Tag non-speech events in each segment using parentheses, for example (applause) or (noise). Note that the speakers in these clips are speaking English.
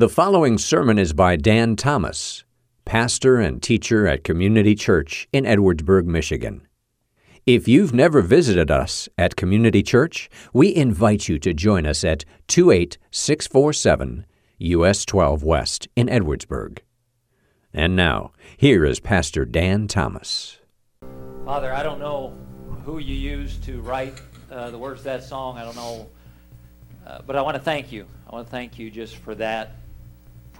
The following sermon is by Dan Thomas, pastor and teacher at Community Church in Edwardsburg, Michigan. If you've never visited us at Community Church, we invite you to join us at 28647 US 12 West in Edwardsburg. And now, here is Pastor Dan Thomas. Father, I don't know who you used to write uh, the words of that song. I don't know. Uh, but I want to thank you. I want to thank you just for that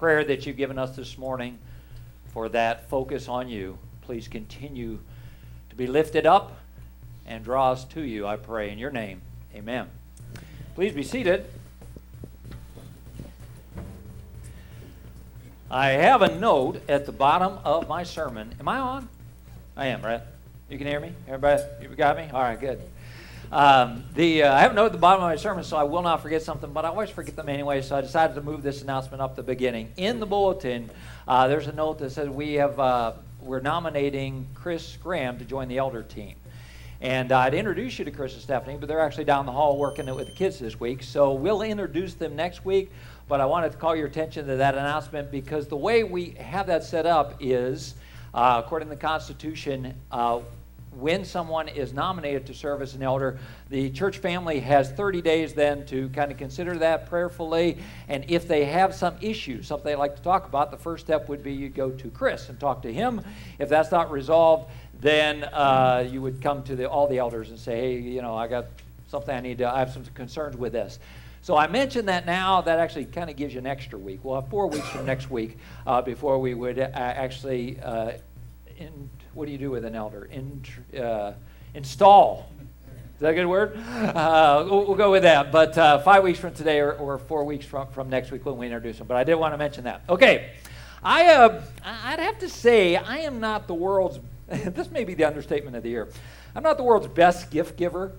prayer that you've given us this morning, for that focus on you. Please continue to be lifted up and draw us to you, I pray. In your name, amen. Please be seated. I have a note at the bottom of my sermon. Am I on? I am, right? You can hear me? Everybody? You got me? All right, good. Um, the uh, I have a note at the bottom of my sermon, so I will not forget something, but I always forget them anyway. So I decided to move this announcement up the beginning. In the bulletin, uh, there's a note that says we have uh, we're nominating Chris Graham to join the elder team. And I'd introduce you to Chris and Stephanie, but they're actually down the hall working with the kids this week. So we'll introduce them next week. But I wanted to call your attention to that announcement because the way we have that set up is, uh, according to the Constitution, uh, when someone is nominated to serve as an elder, the church family has 30 days then to kind of consider that prayerfully. And if they have some issue, something they'd like to talk about, the first step would be you go to Chris and talk to him. If that's not resolved, then uh, you would come to the, all the elders and say, hey, you know, I got something I need to, I have some concerns with this. So I mentioned that now. That actually kind of gives you an extra week. We'll have four weeks from next week uh, before we would uh, actually, uh, in, what do you do with an elder? In, uh, install. Is that a good word? Uh, we'll, we'll, go with that. But uh, five weeks from today or, or, four weeks from, from next week when we introduce them. But I did want to mention that. Okay. I, I'd have to say I am not the world's, (laughs) this may be the understatement of the year. I'm not the world's best gift giver.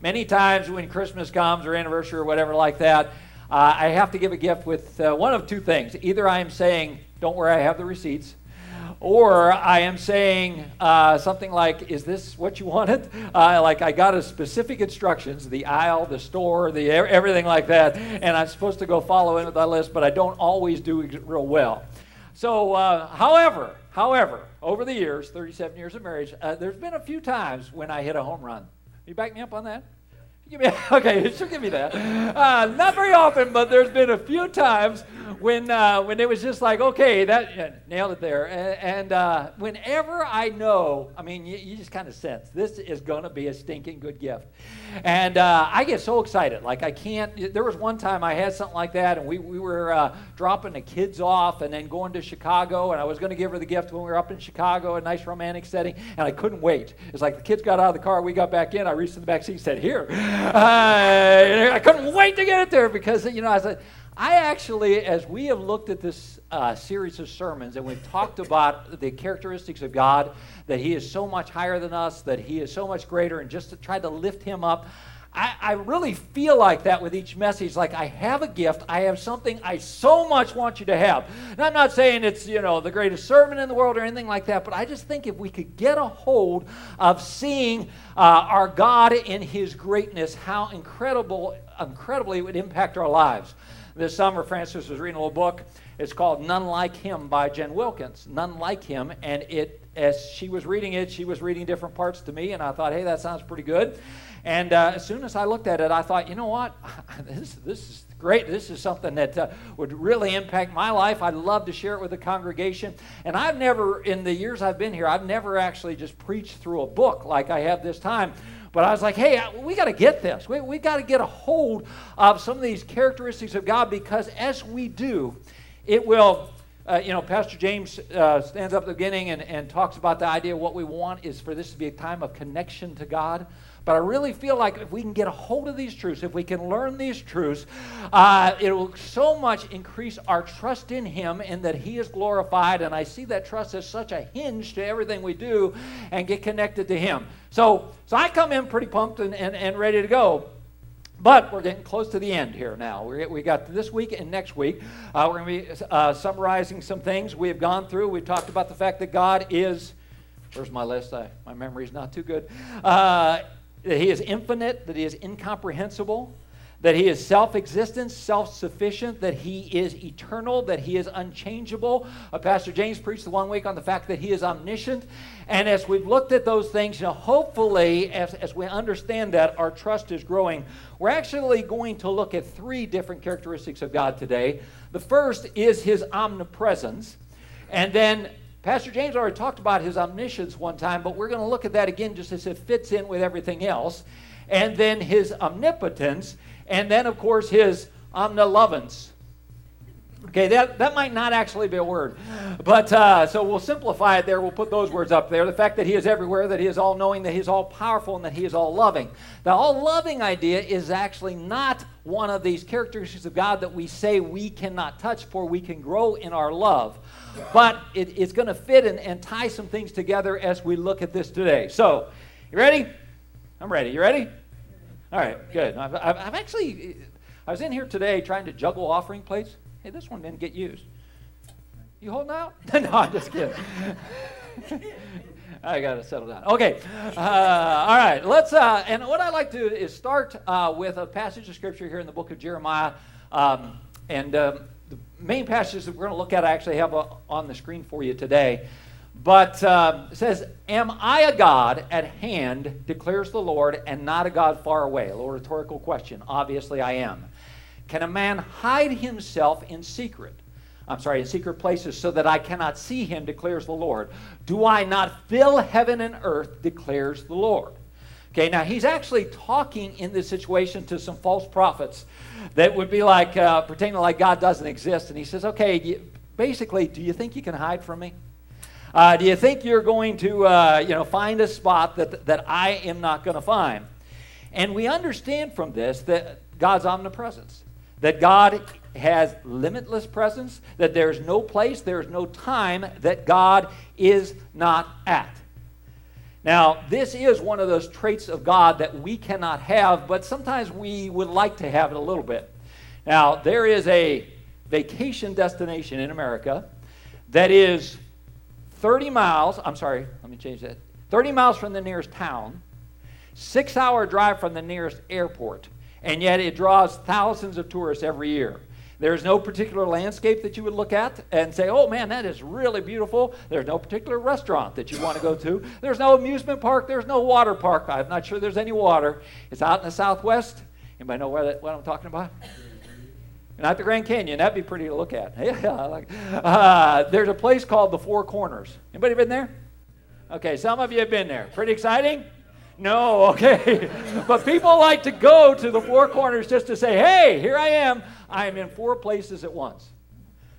Many times when Christmas comes or anniversary or whatever like that, uh, I have to give a gift with uh, one of two things. Either I am saying, don't worry, I have the receipts. Or I am saying uh, something like, is this what you wanted? (laughs) Uh, like I got a specific instructions, the aisle, the store, the everything like that, and I'm supposed to go follow in that list, but I don't always do it real well. So, uh, however, however, over the years, 37 years of marriage, uh, there's been a few times when I hit a home run. You back me up on that? Give me, (laughs) okay, (laughs) she'll give me that. Uh, not very often, but there's been a few times when uh, when it was just like, okay, that yeah, nailed it there. And, uh, whenever I know, I mean, you, you just kind of sense this is going to be a stinking good gift, and uh, I get so excited. Like I can't. There was one time I had something like that, and we we were uh, dropping the kids off, and then going to Chicago, and I was going to give her the gift when we were up in Chicago, a nice romantic setting, and I couldn't wait. It's like the kids got out of the car, we got back in, I reached in the back seat, and said, "Here." Uh, I couldn't wait to get it there because, you know, I said, I actually, as we have looked at this uh, series of sermons and we've talked about the characteristics of God, that He is so much higher than us, that He is so much greater, and just to try to lift Him up, I, I, really feel like that with each message. Like I have a gift, I have something I so much want you to have. And I'm not saying it's you know the greatest sermon in the world or anything like that, but I just think if we could get a hold of seeing uh, our God in His greatness, how incredible, incredibly it would impact our lives. This summer, Francis was reading a little book. It's called None Like Him by Jen Wilkins. None Like Him, and it as she was reading it, she was reading different parts to me, and I thought, hey, that sounds pretty good. And uh, as soon as I looked at it, I thought, you know what? (laughs) this, this is great. This is something that uh, would really impact my life. I'd love to share it with the congregation. And I've never, in the years I've been here, I've never actually just preached through a book like I have this time. But I was like, hey, we got to get this. We, we got to get a hold of some of these characteristics of God because as we do, it will uh, you know, Pastor James uh, stands up at the beginning and, and talks about the idea what we want is for this to be a time of connection to God. But I really feel like if we can get a hold of these truths, if we can learn these truths, uh, it will so much increase our trust in Him and that He is glorified. And I see that trust as such a hinge to everything we do and get connected to Him. So, so I come in pretty pumped and, and, and ready to go. But we're getting close to the end here now. We, we got this week and next week. Uh, we're going to be uh, summarizing some things we have gone through. We've talked about the fact that God is, where's my list? I, my memory's not too good. Uh, that he is infinite, that he is incomprehensible, that he is self existent, self sufficient, that he is eternal, that he is unchangeable. Uh, Pastor James preached the one week on the fact that he is omniscient. And as we've looked at those things, you know, hopefully, as, as we understand that, our trust is growing. We're actually going to look at three different characteristics of God today. The first is his omnipresence. And then Pastor James already talked about his omniscience one time, but we're going to look at that again just as it fits in with everything else. And then his omnipotence. And then, of course, his omnilovance. Okay, that, that might not actually be a word. But uh, so we'll simplify it there. We'll put those words up there. The fact that he is everywhere, that he is all knowing, that he is all powerful, and that he is all loving. The all loving idea is actually not one of these characteristics of God that we say we cannot touch, for we can grow in our love. But it, it's going to fit and, and tie some things together as we look at this today. So, you ready? I'm ready. You ready? All right, good. I've, I've actually, I was in here today trying to juggle offering plates. Hey, this one didn't get used. You holding out? (laughs) no, I'm just kidding. (laughs) I got to settle down. Okay. Uh, all right. Let's. Uh, and what I'd like to do is start uh, with a passage of scripture here in the book of Jeremiah. Um, and um, the main passages that we're going to look at, I actually have a, on the screen for you today. But uh, says, Am I a God at hand, declares the Lord, and not a God far away? A little rhetorical question. Obviously, I am. Can a man hide himself in secret? I'm sorry, in secret places, so that I cannot see him, declares the Lord. Do I not fill heaven and earth, declares the Lord? Okay, now he's actually talking in this situation to some false prophets that would be like uh, pretending like God doesn't exist. And he says, okay, basically, do you think you can hide from me? Uh, do you think you're going to, uh, you know, find a spot that, that I am not going to find? And we understand from this that God's omnipresence, that God has limitless presence, that there's no place, there's no time that God is not at. Now, this is one of those traits of God that we cannot have, but sometimes we would like to have it a little bit. Now, there is a vacation destination in America that is 30 miles, I'm sorry, let me change that. 30 miles from the nearest town, six hour drive from the nearest airport, and yet it draws thousands of tourists every year. There's no particular landscape that you would look at and say, oh man, that is really beautiful. There's no particular restaurant that you want to go to. There's no amusement park. There's no water park. I'm not sure there's any water. It's out in the southwest. Anybody know where that, what I'm talking about? Not the Grand Canyon. That'd be pretty to look at. (laughs) Yeah, like, uh, there's a place called the Four Corners. Anybody been there? Okay, some of you have been there. Pretty exciting? No, (laughs) okay. but people like to go to the Four Corners just to say, hey, here I am. I am in four places at once.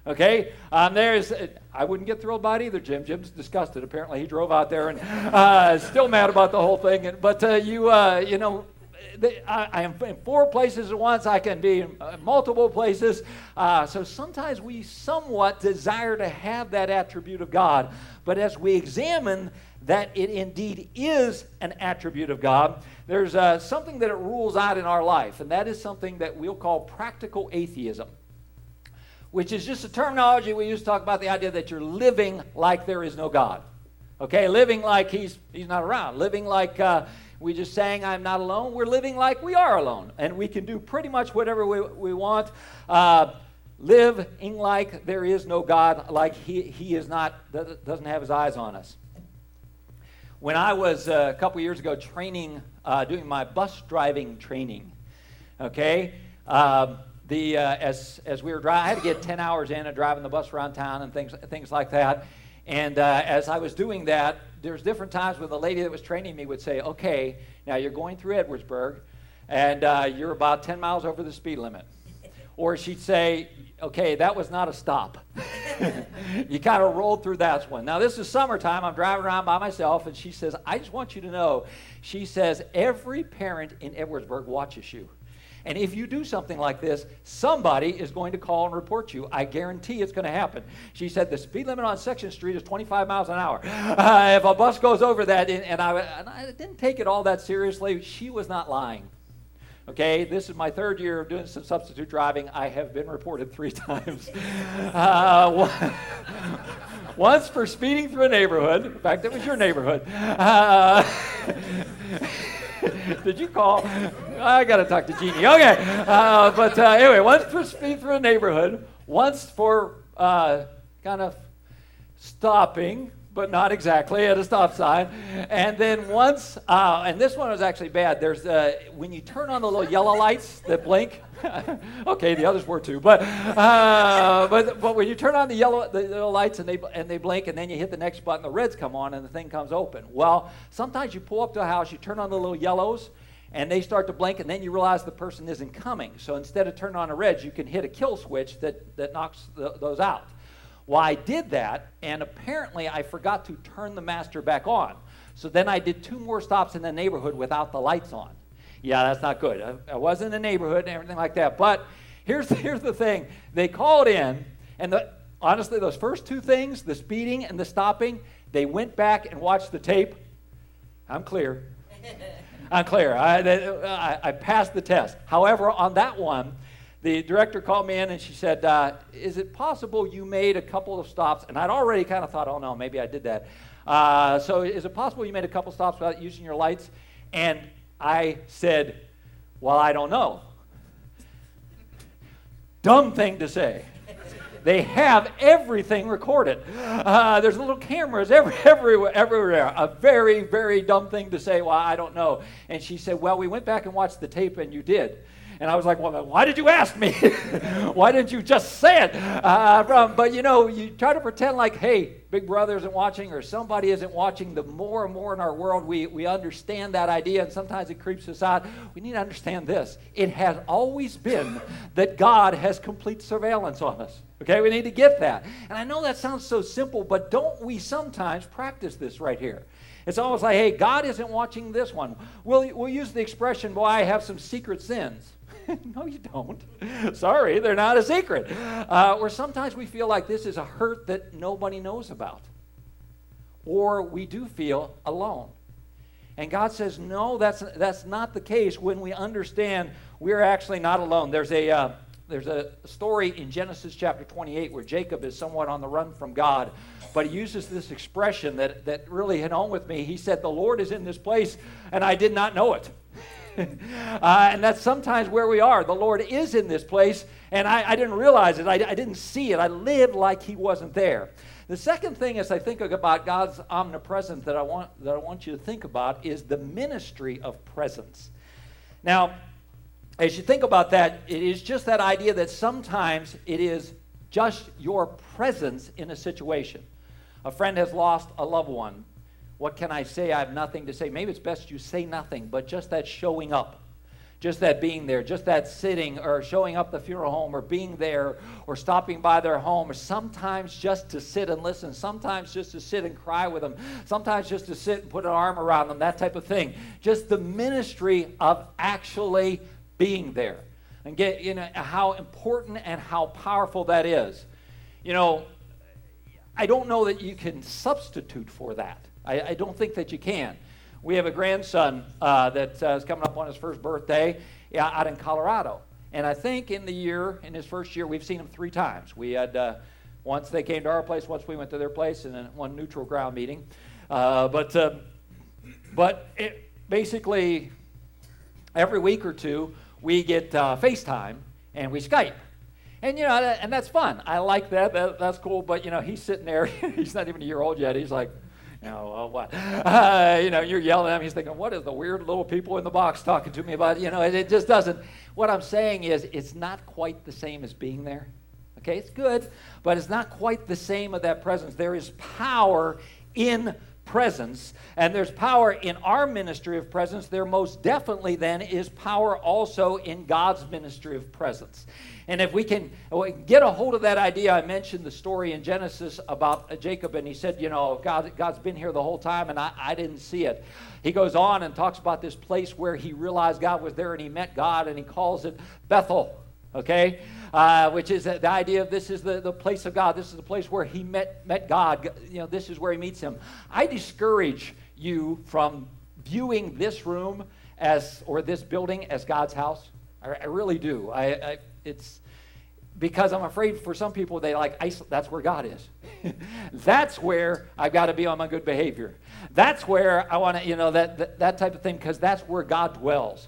Okay, um, there's. I wouldn't get thrilled by it either, Jim. Jim's disgusted. Apparently, he drove out there and uh, still mad about the whole thing. But uh, you, uh, you know, I, I, am in four places at once. I can be in uh, multiple places. Uh, so sometimes we somewhat desire to have that attribute of God. But as we examine that it indeed is an attribute of God, there's uh, something that it rules out in our life, and that is something that we'll call practical atheism, which is just a terminology we use to talk about the idea that you're living like there is no God. Okay, living like he's, he's not around, living like uh, we just sang, I'm not alone. We're living like we are alone. And we can do pretty much whatever we, we want. Uh, living like there is no God, like he, he is not, doesn't have his eyes on us. When I was uh, a couple years ago training, uh, doing my bus driving training, okay, um, the, uh, as, as we were driving, I had to get 10 hours in of driving the bus around town and things, things like that. And uh, as I was doing that, there's different times when the lady that was training me would say, okay, now you're going through Edwardsburg and uh, you're about 10 miles over the speed limit. Or she'd say, okay, that was not a stop. (laughs) you kind of rolled through that one. Now, this is summertime. I'm driving around by myself, and she says, I just want you to know, she says, every parent in Edwardsburg watches you. And if you do something like this, somebody is going to call and report you. I guarantee it's going to happen. She said the speed limit on Section Street is 25 miles an hour. Uh, if a bus goes over that, and I, and I didn't take it all that seriously, she was not lying. Okay, this is my third year of doing some substitute driving. I have been reported three (laughs) times. Uh, (laughs) once for speeding through a neighborhood. In fact, it was your neighborhood. Uh, (laughs) (laughs) did you call? I got to talk to Jeannie. Okay. Uh, but uh, anyway, once for speed through a neighborhood, once for uh, kind of stopping, but not exactly at a stop sign. And then once, uh, and this one was actually bad. There's uh, when you turn on the little yellow lights that blink. (laughs) okay, the others were too, but uh, but but when you turn on the yellow the lights and they and they blink, and then you hit the next button, the reds come on, and the thing comes open. Well, sometimes you pull up to a house, you turn on the little yellows, and they start to blink, and then you realize the person isn't coming. So instead of turning on a red, you can hit a kill switch that that knocks the, those out. Well, I did that, and apparently I forgot to turn the master back on. So then I did two more stops in the neighborhood without the lights on. Yeah, that's not good. I, I was in the neighborhood and everything like that. But here's, (laughs) here's the thing they called in, and the, honestly, those first two things, the speeding and the stopping, they went back and watched the tape. I'm clear. (laughs) I'm clear. I, I, I passed the test. However, on that one, the director called me in and she said, uh, Is it possible you made a couple of stops? And I'd already kind of thought, Oh no, maybe I did that. Uh, so is it possible you made a couple stops without using your lights? And I said, Well, I don't know. Dumb thing to say. They have everything recorded. Uh, there's little cameras every, everywhere, everywhere. A very, very dumb thing to say. Well, I don't know. And she said, Well, we went back and watched the tape, and you did. And I was like, well, why did you ask me? (laughs) why didn't you just say it? Uh, from, but you know, you try to pretend like, hey, Big Brother isn't watching or somebody isn't watching. The more and more in our world we, we understand that idea, and sometimes it creeps us out. We need to understand this. It has always been that God has complete surveillance on us. Okay, we need to get that. And I know that sounds so simple, but don't we sometimes practice this right here? It's almost like, hey, God isn't watching this one. We'll, we'll use the expression, well, I have some secret sins. (laughs) no, you don't. Sorry, they're not a secret. Uh, or sometimes we feel like this is a hurt that nobody knows about. Or we do feel alone. And God says, no, that's, that's not the case when we understand we're actually not alone. There's a, uh, there's a story in Genesis chapter 28 where Jacob is somewhat on the run from God, but he uses this expression that, that really hit home with me. He said, The Lord is in this place, and I did not know it. (laughs) uh, and that's sometimes where we are. The Lord is in this place, and I, I didn't realize it. I, I didn't see it. I lived like He wasn't there. The second thing, as I think about God's omnipresence, that I want that I want you to think about is the ministry of presence. Now, as you think about that, it is just that idea that sometimes it is just your presence in a situation. A friend has lost a loved one. What can I say? I have nothing to say. Maybe it's best you say nothing, but just that showing up, just that being there, just that sitting or showing up the funeral home or being there or stopping by their home, or sometimes just to sit and listen, sometimes just to sit and cry with them, sometimes just to sit and put an arm around them, that type of thing. Just the ministry of actually being there and get you know how important and how powerful that is. You know, I don't know that you can substitute for that. I, I don't think that you can. We have a grandson uh, that uh, is coming up on his first birthday out in Colorado. And I think in the year, in his first year, we've seen him three times. We had uh, once they came to our place, once we went to their place, and then one neutral ground meeting. Uh, but uh, but it, basically, every week or two, we get uh, FaceTime and we Skype. And you know, and that's fun. I like that. that. That's cool. But you know, he's sitting there. (laughs) he's not even a year old yet. He's like, know, well, what? Uh, (laughs) you know, you're yelling at him. He's thinking, what is the weird little people in the box talking to me about? You know, it, it just doesn't. What I'm saying is, it's not quite the same as being there. Okay, it's good, but it's not quite the same of that presence. There is power in presence, and there's power in our ministry of presence. There most definitely then is power also in God's ministry of presence. And if we can uh, get a hold of that idea, I mentioned the story in Genesis about uh, Jacob, and he said, You know, God, God's been here the whole time, and I, I didn't see it. He goes on and talks about this place where he realized God was there and he met God, and he calls it Bethel, okay? Uh, which is the idea of this is the, the place of God. This is the place where he met, met God. You know, this is where he meets him. I discourage you from viewing this room as, or this building as God's house. I, I really do. I, I it's because I'm afraid for some people they like that's where God is. (laughs) that's where I've got to be on my good behavior. That's where I want to, you know, that, that, that type of thing because that's where God dwells.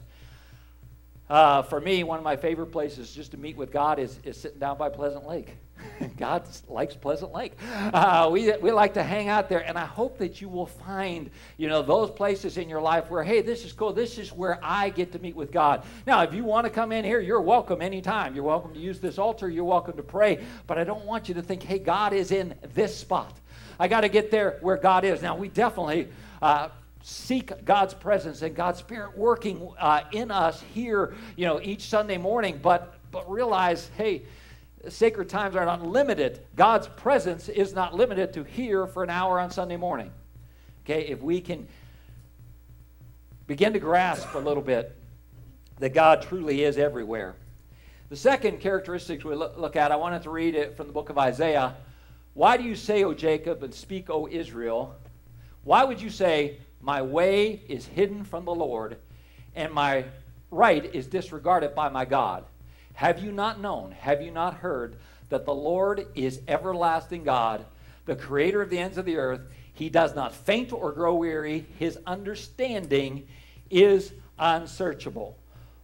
Uh, for me, one of my favorite places just to meet with God is, is sitting down by Pleasant Lake. (laughs) God likes Pleasant Lake. Uh, we, we like to hang out there, and I hope that you will find, you know, those places in your life where, hey, this is cool. This is where I get to meet with God. Now, if you want to come in here, you're welcome anytime. You're welcome to use this altar. You're welcome to pray. But I don't want you to think, hey, God is in this spot. I got to get there where God is. Now, we definitely. Uh, seek God's presence and God's Spirit working uh, in us here, you know, each Sunday morning. But but realize, hey, sacred times are not limited. God's presence is not limited to here for an hour on Sunday morning. Okay, if we can begin to grasp a little bit that God truly is everywhere. The second characteristics we look at, I wanted to read it from the book of Isaiah. Why do you say, O Jacob, and speak, O Israel? Why would you say, My way is hidden from the Lord, and my right is disregarded by my God? Have you not known, have you not heard that the Lord is everlasting God, the creator of the ends of the earth? He does not faint or grow weary, his understanding is unsearchable.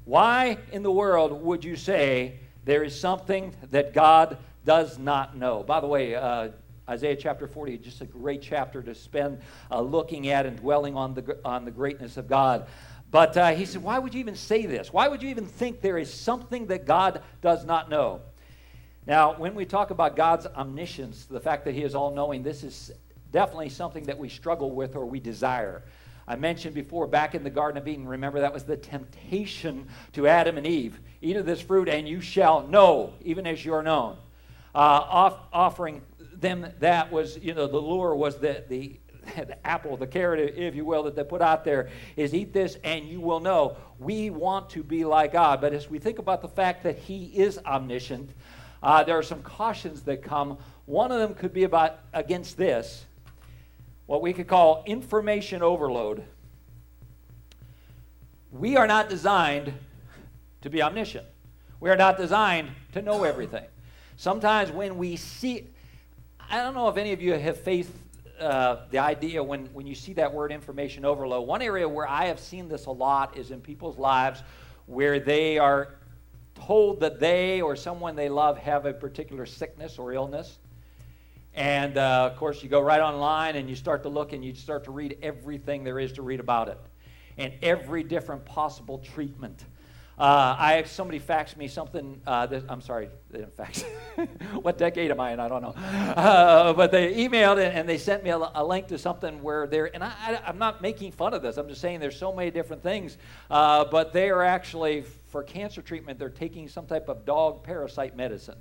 Why in the world would you say there is something that God does not know? By the way, uh, Isaiah chapter 40, just a great chapter to spend uh, looking at and dwelling on the, on the greatness of God. But uh, he said, Why would you even say this? Why would you even think there is something that God does not know? Now, when we talk about God's omniscience, the fact that he is all knowing, this is definitely something that we struggle with or we desire. I mentioned before, back in the Garden of Eden, remember that was the temptation to Adam and Eve. Eat of this fruit, and you shall know, even as you're known. Uh, off, offering them that was, you know, the lure was the, the (laughs) the apple, the carrot, if you will, that they put out there is eat this and you will know. We want to be like God. But as we think about the fact that He is omniscient, uh, there are some cautions that come. One of them could be about against this, what we could call information overload. We are not designed to be omniscient. We are not designed to know everything. Sometimes when we see, I don't know if any of you have faced uh, the idea when, when you see that word information overload. One area where I have seen this a lot is in people's lives where they are told that they or someone they love have a particular sickness or illness. And uh, of course, you go right online and you start to look and you start to read everything there is to read about it and every different possible treatment. Uh, I somebody faxed me something. Uh, I'm sorry, they didn't fax. (laughs) what decade am I in? I don't know. Uh, but they emailed it and they sent me a, a link to something where they're. And I, am not making fun of this. I'm just saying there's so many different things. Uh, but they are actually for cancer treatment. They're taking some type of dog parasite medicine.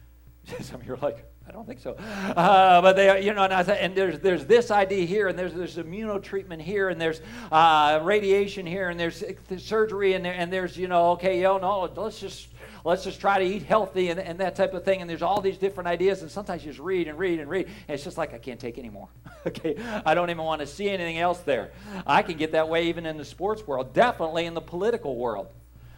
(laughs) some of you are like, I don't think so. Uh, but they, you know, and, said, and, there's there's this idea here, and there's there's immunotreatment here, and there's uh, radiation here, and there's, there's surgery, and there, and there's you know, okay, yo, no, let's just let's just try to eat healthy and, and that type of thing. And there's all these different ideas, and sometimes you just read and read and read, and it's just like I can't take anymore. (laughs) okay, I don't even want to see anything else there. I can get that way even in the sports world, definitely in the political world.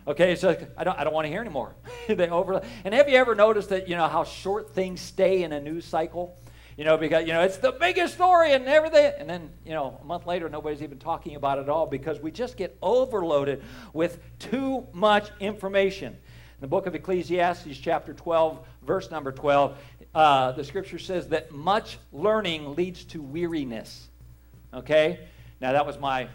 Okay, so I don't, I don't want to hear anymore. (laughs) they over, and have you ever noticed that, you know, how short things stay in a news cycle? You know, because, you know, it's the biggest story and everything. And then, you know, a month later, nobody's even talking about it at all because we just get overloaded with too much information. In the book of Ecclesiastes, chapter 12, verse number 12, uh, the scripture says that much learning leads to weariness. Okay? Now, that was my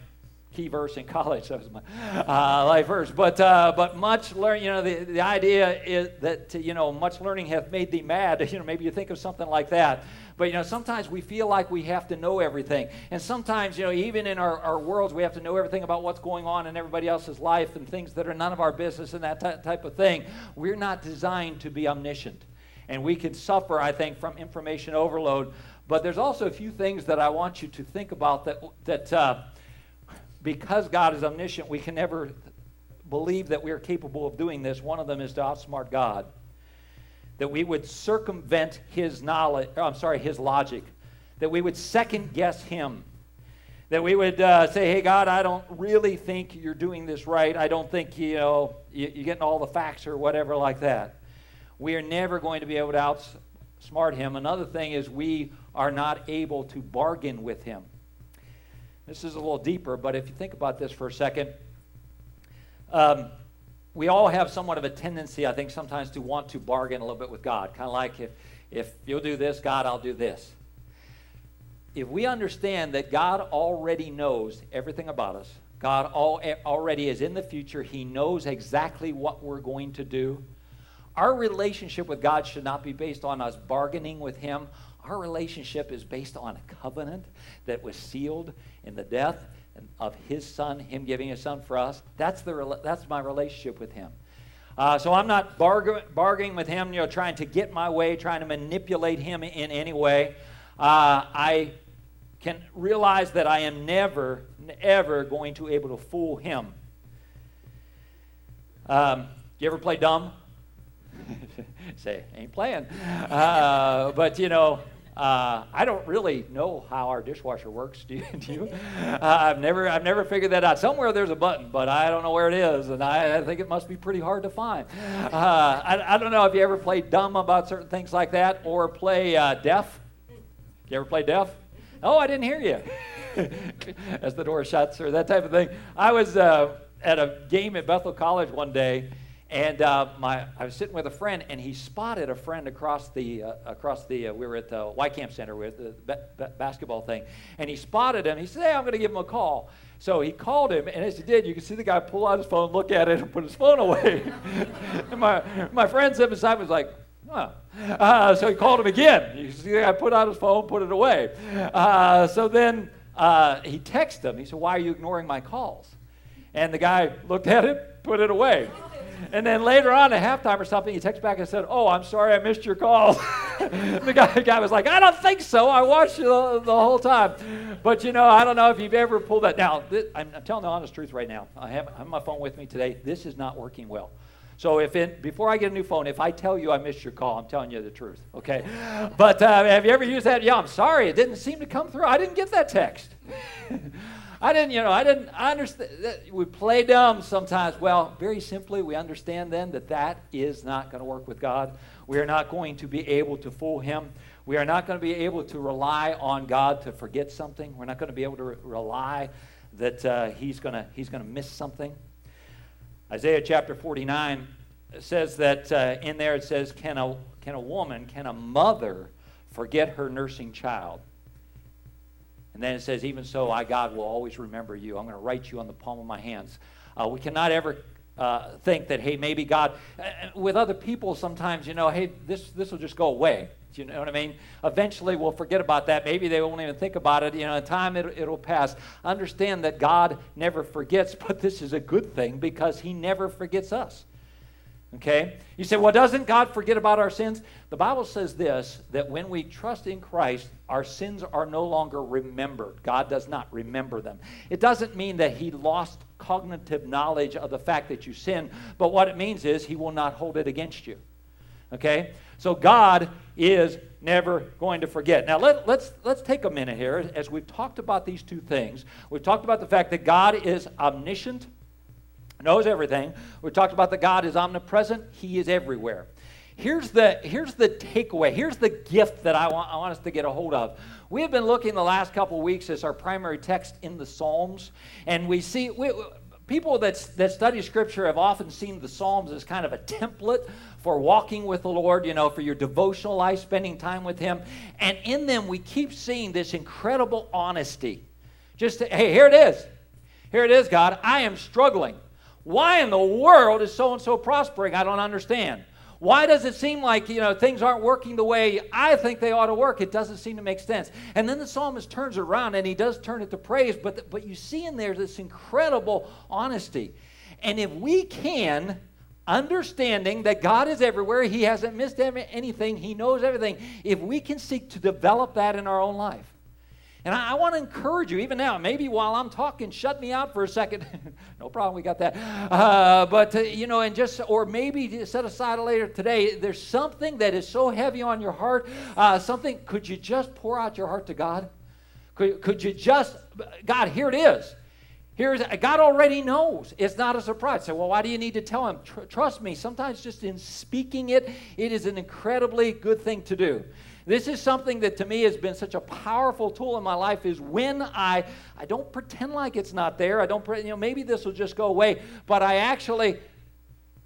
key verse in college. (laughs) That was my uh, life verse. But uh, but much learn. You know, the, the idea is that you know much learning hath made thee mad. (laughs) You know, maybe you think of something like that. But you know, sometimes we feel like we have to know everything, and sometimes you know, even in our, our worlds, we have to know everything about what's going on in everybody else's life and things that are none of our business and that t- type of thing. We're not designed to be omniscient, and we can suffer, I think, from information overload. But there's also a few things that I want you to think about that that. Uh, because God is omniscient, we can never believe that we are capable of doing this. One of them is to outsmart God. That we would circumvent his knowledge, I'm sorry, his logic. That we would second guess him. That we would uh, say, hey, God, I don't really think you're doing this right. I don't think, you know, you're getting all the facts or whatever like that. We are never going to be able to outsmart him. Another thing is we are not able to bargain with him. This is a little deeper, but if you think about this for a second, um, we all have somewhat of a tendency, I think, sometimes to want to bargain a little bit with God. Kind of like if, if you'll do this, God, I'll do this. If we understand that God already knows everything about us, God all, already is in the future, He knows exactly what we're going to do. Our relationship with God should not be based on us bargaining with Him. Our relationship is based on a covenant that was sealed in the death of his son, him giving his son for us. That's, the, that's my relationship with him. Uh, so I'm not barg- bargaining with him, you know, trying to get my way, trying to manipulate him in any way. Uh, I can realize that I am never, ever going to be able to fool him. Um, you ever play dumb? (laughs) Say, ain't playing. Uh, but you know, uh, I don't really know how our dishwasher works. (laughs) Do you? Do you? Uh, I've never, I've never figured that out. Somewhere there's a button, but I don't know where it is, and I, I think it must be pretty hard to find. Uh, I, I, don't know if you ever play dumb about certain things like that, or play uh, deaf. You ever play deaf? Oh, I didn't hear you. (laughs) As the door shuts, or that type of thing. I was uh, at a game at Bethel College one day and uh, my, I was sitting with a friend, and he spotted a friend across the uh, across the. Uh, we were at the Wiekamp Center with the ba- basketball thing, and he spotted him. He said, "Hey, I'm going to give him a call." So he called him, and as he did, you could see the guy pull out his phone, look at it, and put his phone away. (laughs) and my my friend sitting beside was like, "Huh." Uh, so he called him again. You see the guy put out his phone, put it away. Uh, so then uh, he texted him. He said, "Why are you ignoring my calls?" And the guy looked at it, put it away. And then later on at halftime or something, he texted back and said, Oh, I'm sorry I missed your call. (laughs) the, guy, the, guy, was like, I don't think so. I watched you the, the, whole time. But you know, I don't know if you've ever pulled that. Now, I'm, I'm, telling the honest truth right now. I have, I have my phone with me today. This is not working well. So if it, before I get a new phone, if I tell you I missed your call, I'm telling you the truth, okay? But uh, have you ever used that? Yeah, I'm sorry, it didn't seem to come through. I didn't get that text. (laughs) I didn't, you know, I didn't I understand. We play dumb sometimes. Well, very simply, we understand then that that is not going to work with God. We are not going to be able to fool Him. We are not going to be able to rely on God to forget something. We're not going to be able to re- rely that uh, He's going to He's going to miss something. Isaiah chapter 49 says that uh, in there it says, can a, can a woman, can a mother forget her nursing child? And then it says, Even so, I, God, will always remember you. I'm going to write you on the palm of my hands. Uh, we cannot ever uh, think that, hey, maybe God, uh, uh, with other people sometimes, you know, hey, this, this will just go away. Do You know what I mean? Eventually we'll forget about that. Maybe they won't even think about it. You know, in time it, it'll pass. Understand that God never forgets, (laughs) but this is a good thing because He never forgets us. Okay? You say, well, doesn't God forget about our sins? The Bible says this that when we trust in Christ, our sins are no longer remembered. God does not remember them. It doesn't mean that He lost cognitive knowledge of the fact that you sin, but what it means is He will not hold it against you. Okay? So God is never going to forget. Now let, let's let's take a minute here as we've talked about these two things. We've talked about the fact that God is omniscient knows everything. We talked about that God is omnipresent, He is everywhere. Here's the, here's the takeaway. Here's the gift that I want, I want us to get a hold of. We have been looking the last couple weeks as our primary text in the Psalms, and we see we, people that, that study Scripture have often seen the Psalms as kind of a template for walking with the Lord, you know, for your devotional life, spending time with Him. And in them, we keep seeing this incredible honesty. Just, to, hey, here it is. Here it is, God. I am struggling. Why in the world is so and so prospering? I don't understand. Why does it seem like you know things aren't working the way I think they ought to work? It doesn't seem to make sense. And then the psalmist turns around and he does turn it to praise, but but you see in there this incredible honesty. And if we can understanding that God is everywhere, He hasn't missed anything, He knows everything. If we can seek to develop that in our own life, and I, I want to encourage you, even now, maybe while I'm talking, shut me out for a second. (laughs) no problem, we got that. Uh, but, uh, you know, and just, or maybe set aside later today, there's something that is so heavy on your heart. Uh, something, could you just pour out your heart to God? Could, could you just, God, here it is. Here's, God already knows. It's not a surprise. So, well, why do you need to tell him? Tr- trust me, sometimes just in speaking it, it is an incredibly good thing to do. This is something that to me has been such a powerful tool in my life is when I I don't pretend like it's not there. I don't you know maybe this will just go away, but I actually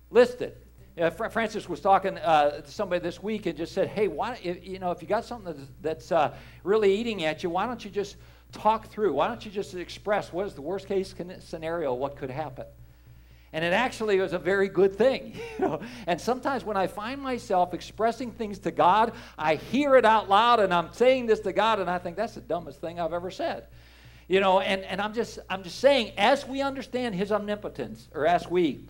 listed. Uh, Francis was talking uh, to somebody this week and just said, "Hey, why? If, you know, if you got something that's, that's uh, really eating at you, why don't you just talk through? Why don't you just express what is the worst case scenario? What could happen?" And it actually was a very good thing. (laughs) You know? And sometimes when I find myself expressing things to God, I hear it out loud and I'm saying this to God, and I think that's the dumbest thing I've ever said. You know, and, and I'm just I'm just saying, as we understand his omnipotence, or as we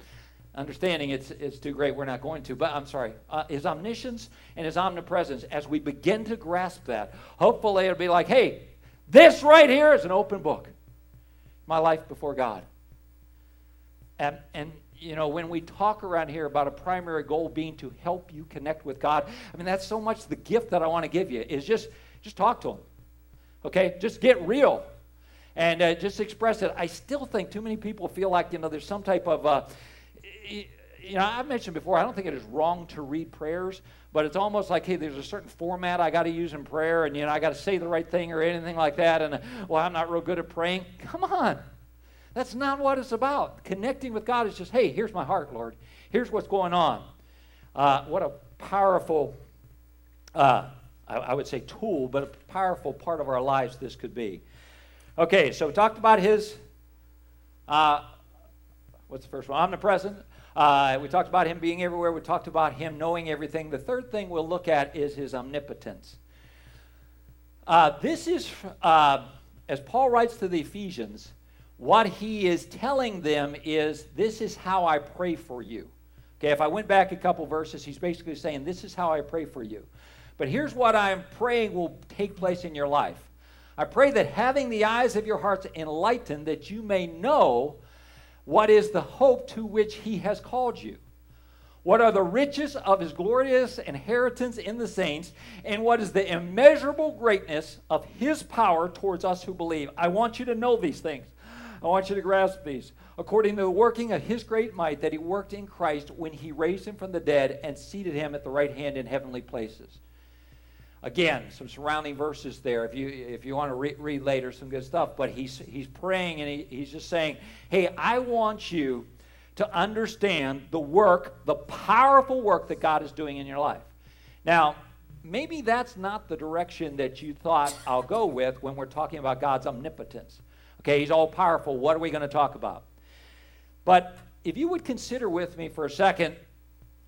understanding it's it's too great, we're not going to, but I'm sorry, uh, his omniscience and his omnipresence, as we begin to grasp that, hopefully it'll be like, hey, this right here is an open book. My life before God. And, and you know, when we talk around here about a primary goal being to help you connect with God, I mean, that's so much the gift that I want to give you is just, just talk to Him. Okay? Just get real and uh, just express it. I still think too many people feel like, you know, there's some type of, uh, you know, I've mentioned before, I don't think it is wrong to read prayers, but it's almost like, hey, there's a certain format I got to use in prayer, and, you know, I got to say the right thing or anything like that, and, uh, well, I'm not real good at praying. Come on. That's not what it's about. Connecting with God is just, hey, here's my heart, Lord. Here's what's going on. Uh, what a powerful, uh, I, I, would say tool, but a powerful part of our lives this could be. Okay, so we talked about his, uh, what's the first one? Omnipresent. Uh, we talked about him being everywhere. We talked about him knowing everything. The third thing we'll look at is his omnipotence. Uh, this is, uh, as Paul writes to the Ephesians, what he is telling them is this is how I pray for you. Okay, if I went back a couple verses, he's basically saying this is how I pray for you. But here's what I'm praying will take place in your life. I pray that having the eyes of your hearts enlightened, that you may know what is the hope to which he has called you. What are the riches of his glorious inheritance in the saints, and what is the immeasurable greatness of his power towards us who believe? I want you to know these things. I want you to grasp these. According to the working of his great might that he worked in Christ when he raised him from the dead and seated him at the right hand in heavenly places. Again, some surrounding verses there. If you if you want to re- read later, some good stuff. But he's he's praying and he, he's just saying, "Hey, I want you to understand the work, the powerful work that God is doing in your life." Now, maybe that's not the direction that you thought I'll go with when we're talking about God's omnipotence. Okay, he's all powerful. What are we going to talk about? But if you would consider with me for a second,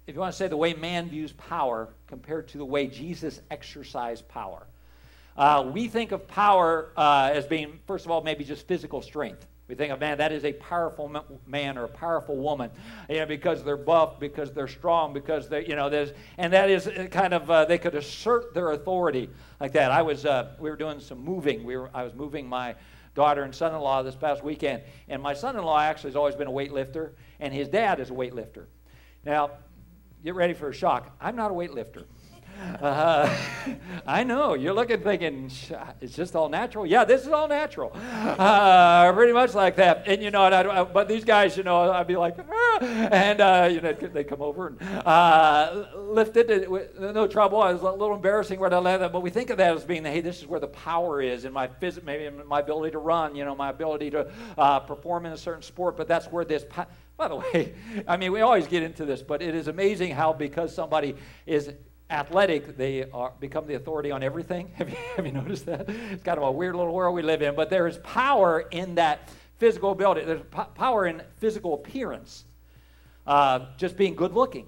if you want to say the way man views power compared to the way Jesus exercised power. Uh, we think of power uh, as being, first of all, maybe just physical strength. We think of man, that is a powerful man or a powerful woman, you know, because they're buff, because they're strong, because they, you know, there's, and that is kind of uh, they could assert their authority like that. I was, uh, we were doing some moving. We were, I was moving my daughter and son in law this past weekend. And my son in law actually has always been a weightlifter, and his dad is a weightlifter. Now, get ready for a shock. I'm not a weightlifter. Uh, (laughs) I know you're looking, thinking it's just all natural. Yeah, this is all natural, (laughs) uh, pretty much like that. And you know, and I, but these guys, you know, I'd be like, ah, and uh, you know, they come over and uh, lift it, no trouble. It was a little embarrassing where I left that, but we think of that as being, hey, this is where the power is in my phys- maybe in my ability to run, you know, my ability to uh, perform in a certain sport. But that's where this. Po- by the way, (laughs) I mean, we always get into this, but it is amazing how because somebody is athletic, they are, become the authority on everything. (laughs) Have you, have you noticed that? It's kind of a weird little world we live in, but there is power in that physical ability. There's p- power in physical appearance, uh, just being good looking.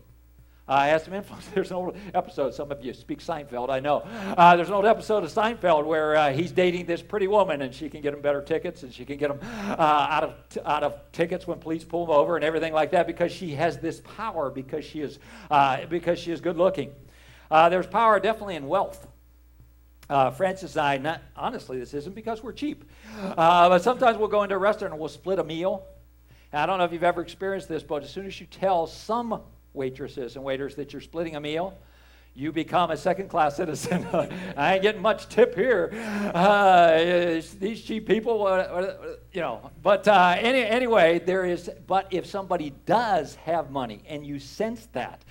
Uh, has some influence. (laughs) There's an old episode. Some of you speak Seinfeld, I know. Uh, there's an old episode of Seinfeld where uh, he's dating this pretty woman, and she can get him better tickets, and she can get him uh, out of t- out of tickets when police pull him over, and everything like that, because she has this power, because she is uh, because she is good looking. Uh, there's power definitely in wealth. Uh, Francis and I, not, honestly, this isn't because we're cheap, uh, but sometimes we'll go into a restaurant and we'll split a meal. And I don't know if you've ever experienced this, but as soon as you tell some waitresses and waiters that you're splitting a meal, you become a second class citizen. (laughs) I ain't getting much tip here. Uh, these cheap people, uh, you know. But uh, any, anyway, there is, but if somebody does have money and you sense that,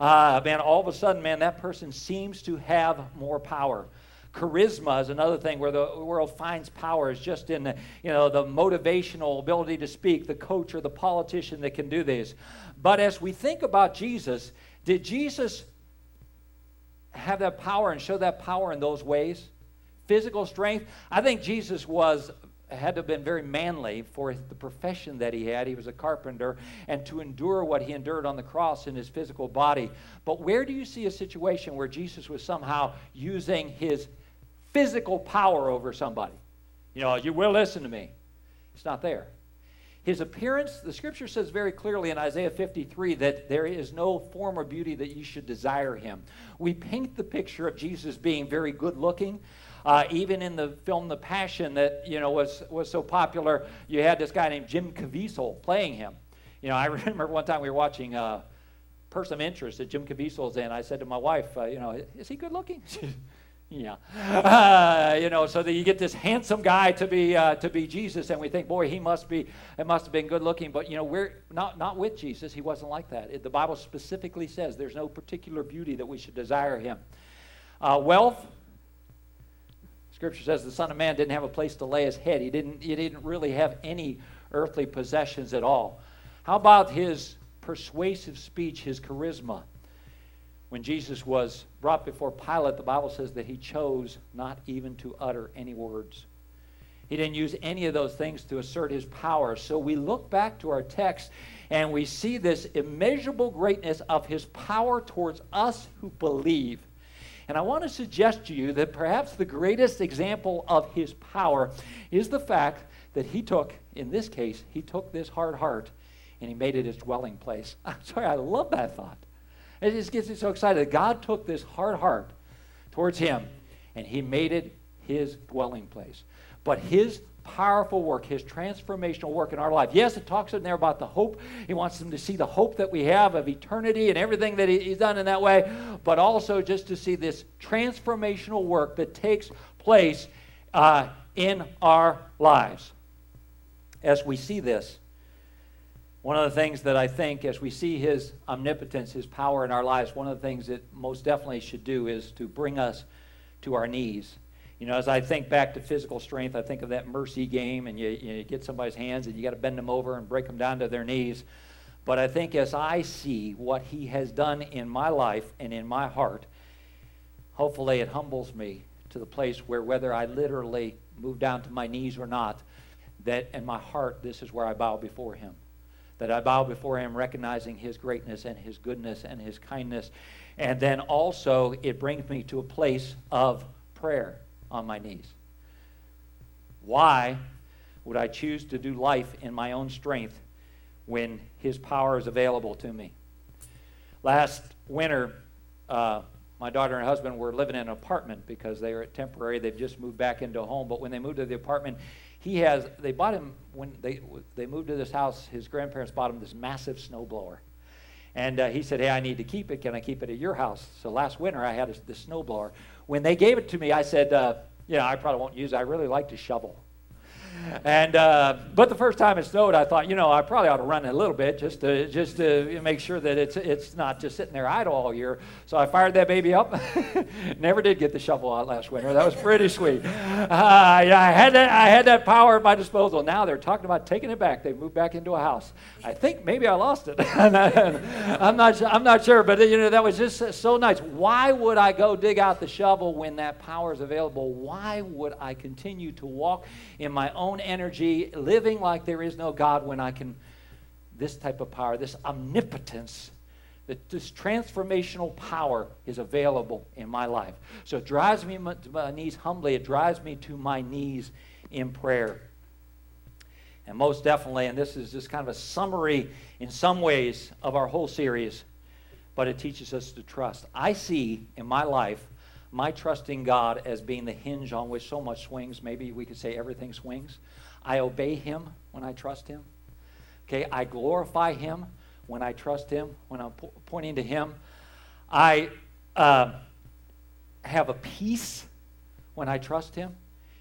uh, man, all of a sudden, man, that person seems to have more power. Charisma is another thing where the world finds power is just in you know, the motivational ability to speak, the coach or the politician that can do this. But as we think about Jesus, did Jesus have that power and show that power in those ways? Physical strength. I think Jesus was had to have been very manly for the profession that he had. He was a carpenter, and to endure what he endured on the cross in his physical body. But where do you see a situation where Jesus was somehow using his physical power over somebody? You know, you will listen to me. It's not there. His appearance, the scripture says very clearly in Isaiah 53 that there is no form or beauty that you should desire him. We paint the picture of Jesus being very good looking. Uh, even in the film The Passion that you know was was so popular, you had this guy named Jim Caviezel playing him. You know, I (laughs) remember one time we were watching uh, Person of Interest that Jim Caviezel's in. I said to my wife, uh, you know, is he good looking? (laughs) Yeah. Uh, you know, so that you get this handsome guy to be uh, to be Jesus, and we think, boy, he must be, it must have been good looking. But you know, we're not not with Jesus. He wasn't like that. It, the Bible specifically says there's no particular beauty that we should desire him. Uh, wealth. Scripture says the Son of Man didn't have a place to lay his head. He didn't. He didn't really have any earthly possessions at all. How about his persuasive speech, his charisma? When Jesus was brought before Pilate, the Bible says that he chose not even to utter any words. He didn't use any of those things to assert his power. So we look back to our text and we see this immeasurable greatness of his power towards us who believe. And I want to suggest to you that perhaps the greatest example of his power is the fact that he took, in this case, he took this hard heart and he made it his dwelling place. (laughs) I'm sorry, I love that thought. It just gets me so excited. God took this hard heart towards him and he made it his dwelling place. But his powerful work, his transformational work in our life. Yes, it talks in there about the hope. He wants them to see the hope that we have of eternity and everything that he's done in that way, but also just to see this transformational work that takes place uh, in our lives. As we see this, one of the things that I think, as we see His omnipotence, His power in our lives, one of the things it most definitely should do is to bring us to our knees. You know, as I think back to physical strength, I think of that mercy game, and you, you get somebody's hands and you got to bend them over and break them down to their knees. But I think as I see what He has done in my life and in my heart, hopefully it humbles me to the place where whether I literally move down to my knees or not, that in my heart, this is where I bow before Him that I bow before him, recognizing his greatness and his goodness and his kindness. And then also, it brings me to a place of prayer on my knees. Why would I choose to do life in my own strength when his power is available to me? Last winter, uh, my daughter and husband were living in an apartment because they were temporary. They've just moved back into a home. But when they moved to the apartment, he has they bought him when they they moved to this house his grandparents bought him this massive snowblower and uh, he said hey i need to keep it. Can i keep it at your house? So last winter i had this snowblower when they gave it to me i said uh, you know i probably won't use it. I really like to shovel and uh, but the first time it snowed, I thought, you know, I probably ought to run it a little bit just to just to make sure that it's it's not just sitting there idle all year. So I fired that baby up. (laughs) Never did get the shovel out last winter. That was pretty sweet. Uh, yeah, I had that I had that power at my disposal. Now they're talking about taking it back. They moved back into a house. I think maybe I lost it. (laughs) I'm not I'm not sure, but you know that was just so nice. Why would I go dig out the shovel when that power is available? Why would I continue to walk in my own own energy, living like there is no God when I can, this type of power, this omnipotence, that this transformational power is available in my life. So it drives me to my knees humbly, it drives me to my knees in prayer. And most definitely, and this is just kind of a summary in some ways of our whole series, but it teaches us to trust. I see in my life my trusting God as being the hinge on which so much swings. Maybe we could say everything swings. I obey Him when I trust Him. Okay, I glorify Him when I trust Him, when I'm po- pointing to Him. I uh, have a peace when I trust Him.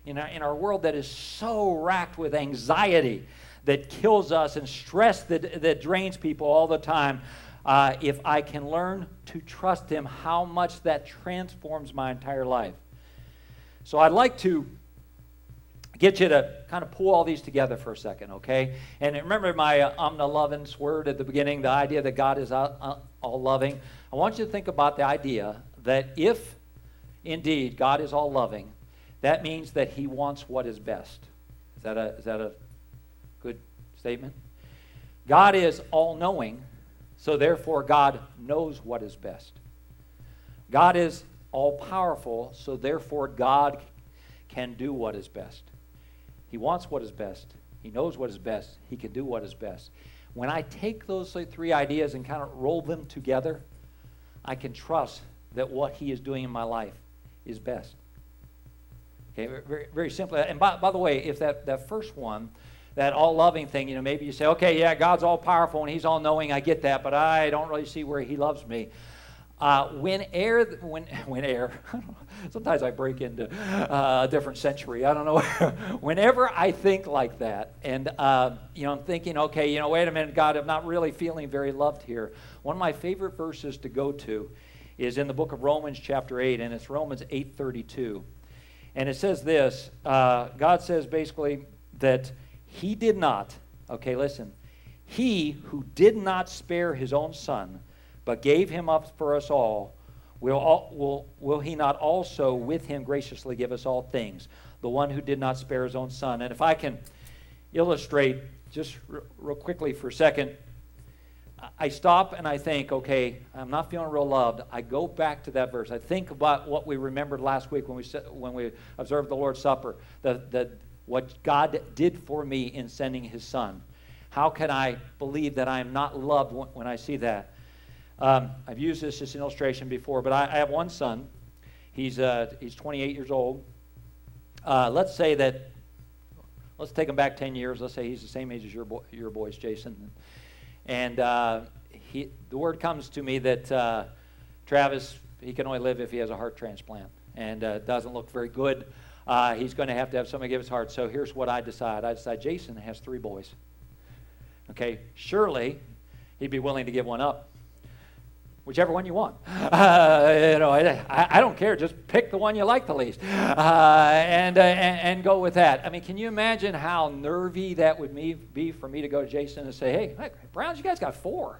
In our, in our world that is so racked with anxiety that kills us and stress that, that drains people all the time, uh, if I can learn to trust Him, how much that transforms my entire life. So I'd like to get you to kind of pull all these together for a second, okay? And remember my uh, word at the beginning, the idea that God is all, all loving. I want you to think about the idea that if indeed God is all loving, that means that He wants what is best. Is that a, is that a good statement? God is all knowing, so therefore God knows what is best. God is all powerful, so therefore God can do what is best. He wants what is best. He knows what is best. He can do what is best. When I take those three ideas and kind of roll them together, I can trust that what He is doing in my life is best. Okay, very, very simply. And by, by the way, if that, that first one, that all loving thing, you know, maybe you say, okay, yeah, God's all powerful and He's all knowing, I get that, but I don't really see where He loves me. Uh, when air, when, (laughs) when air, (laughs) sometimes I break into uh, a different century. I don't know. (laughs) Whenever I think like that, and uh, you know, I'm thinking, okay, you know, wait a minute, God, I'm not really feeling very loved here. One of my favorite verses to go to is in the book of Romans, chapter eight, and it's Romans eight thirty-two, and it says this. Uh, God says basically that He did not. Okay, listen. He who did not spare His own Son but gave him up for us all, will, all, will, will he not also with him graciously give us all things? The one who did not spare his own son. And if I can illustrate just r- real quickly for a second, I stop and I think, okay, I'm not feeling real loved. I go back to that verse. I think about what we remembered last week when we, when we observed the Lord's Supper, the, the, what God did for me in sending his son. How can I believe that I am not loved when I see that? Um, I've used this as an illustration before, but I, I have one son. He's, uh, he's 28 years old. Uh, let's say that, let's take him back 10 years. Let's say he's the same age as your, boy, your boys, Jason. And uh, he, the word comes to me that uh, Travis, he can only live if he has a heart transplant. And uh, doesn't look very good. Uh, he's going to have to have somebody give his heart. So here's what I decide. I decide Jason has three boys. Okay, surely he'd be willing to give one up whichever one you want. Uh, (laughs) you know, I, I, don't care. Just pick the one you like the least, uh, and, uh, and, and go with that. I mean, can you imagine how nervy that would be for me to go to Jason and say, "Hey, hey Browns, you guys got four.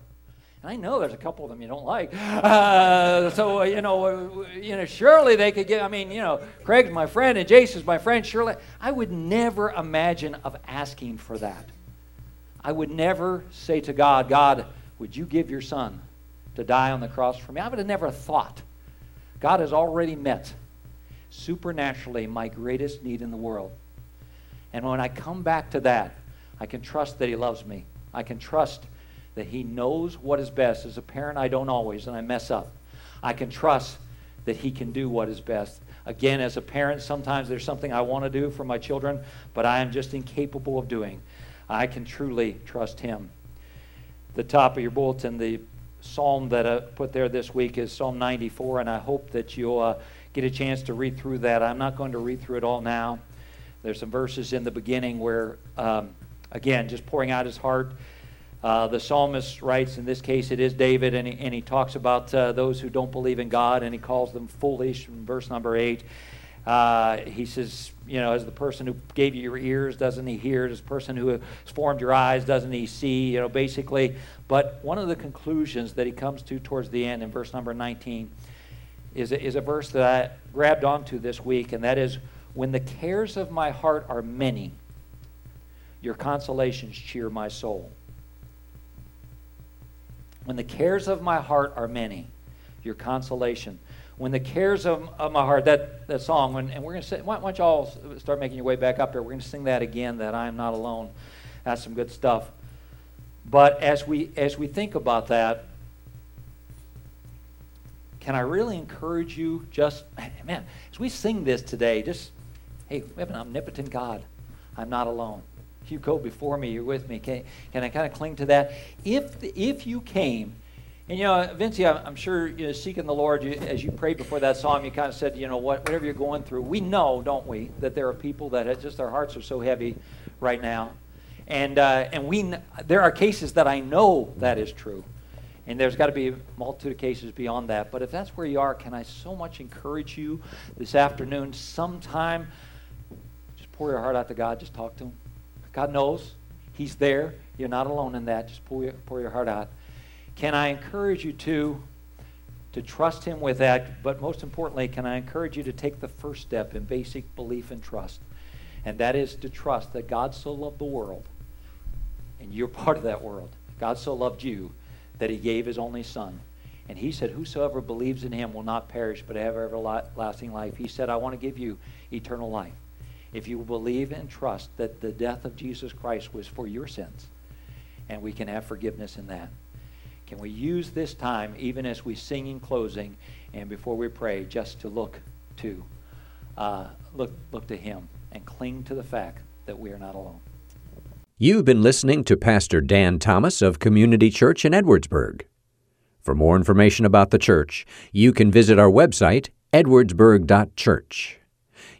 And I know there's a couple of them you don't like. Uh, so, you know, uh, you know, surely they could get, I mean, you know, Craig's my friend and Jason's my friend. Surely, I would never imagine of asking for that. I would never say to God, God, would you give your son to die on the cross for me. I would have never thought. God has already met supernaturally my greatest need in the world. And when I come back to that, I can trust that He loves me. I can trust that He knows what is best. As a parent, I don't always, and I mess up. I can trust that He can do what is best. Again, as a parent, sometimes there's something I want to do for my children, but I am just incapable of doing. I can truly trust Him. The top of your bulletin, the psalm that I put there this week is Psalm 94, and I hope that you'll uh, get a chance to read through that. I'm not going to read through it all now. There's some verses in the beginning where, um, again, just pouring out his heart. Uh, the psalmist writes, in this case, it is David, and he, and he talks about uh, those who don't believe in God, and he calls them foolish in verse number 8. Uh, he says, you know, as the person who gave you your ears, doesn't he hear? As the person who has formed your eyes, doesn't he see? You know, basically. But one of the conclusions that he comes to towards the end in verse number 19 is is a verse that I grabbed onto this week, and that is, When the cares of my heart are many, your consolations cheer my soul. When the cares of my heart are many, your consolation when the cares of, of my heart, that, that song, when, and we're going to sing, why, why don't you all start making your way back up there? We're going to sing that again, that I am not alone. That's some good stuff. But as we, as we think about that, can I really encourage you just, man, as we sing this today, just, hey, we have an omnipotent God. I'm not alone. You go before me, you're with me. Can, can I kind of cling to that? If, if you came and you know, Vincie, I'm sure you know, seeking the Lord, you, as you prayed before that psalm, you kind of said, you know, what, whatever you're going through, we know, don't we, that there are people that just their hearts are so heavy right now, and uh, and we there are cases that I know that is true, And there's got to be a multitude of cases beyond that. But if that's where you are, can I so much encourage you this afternoon, sometime, just pour your heart out to God, just talk to Him. God knows. He's there. You're not alone in that. Just pour your, pour your heart out. Can I encourage you to, to trust Him with that? But most importantly, can I encourage you to take the first step in basic belief and trust? And that is to trust that God so loved the world, and you're (laughs) part of that world. God so loved you that he gave his only son. And he said, Whosoever believes in him will not perish, but have everlasting life. He said, I want to give you eternal life. If you believe and trust that the death of Jesus Christ was for your sins, and we can have forgiveness in that. Can we use this time, even as we sing in closing and before we pray, just to look to uh, look look to Him and cling to the fact that we are not alone. You've been listening to Pastor Dan Thomas of Community Church in Edwardsburg. For more information about the church, you can visit our website, edwardsburg.church.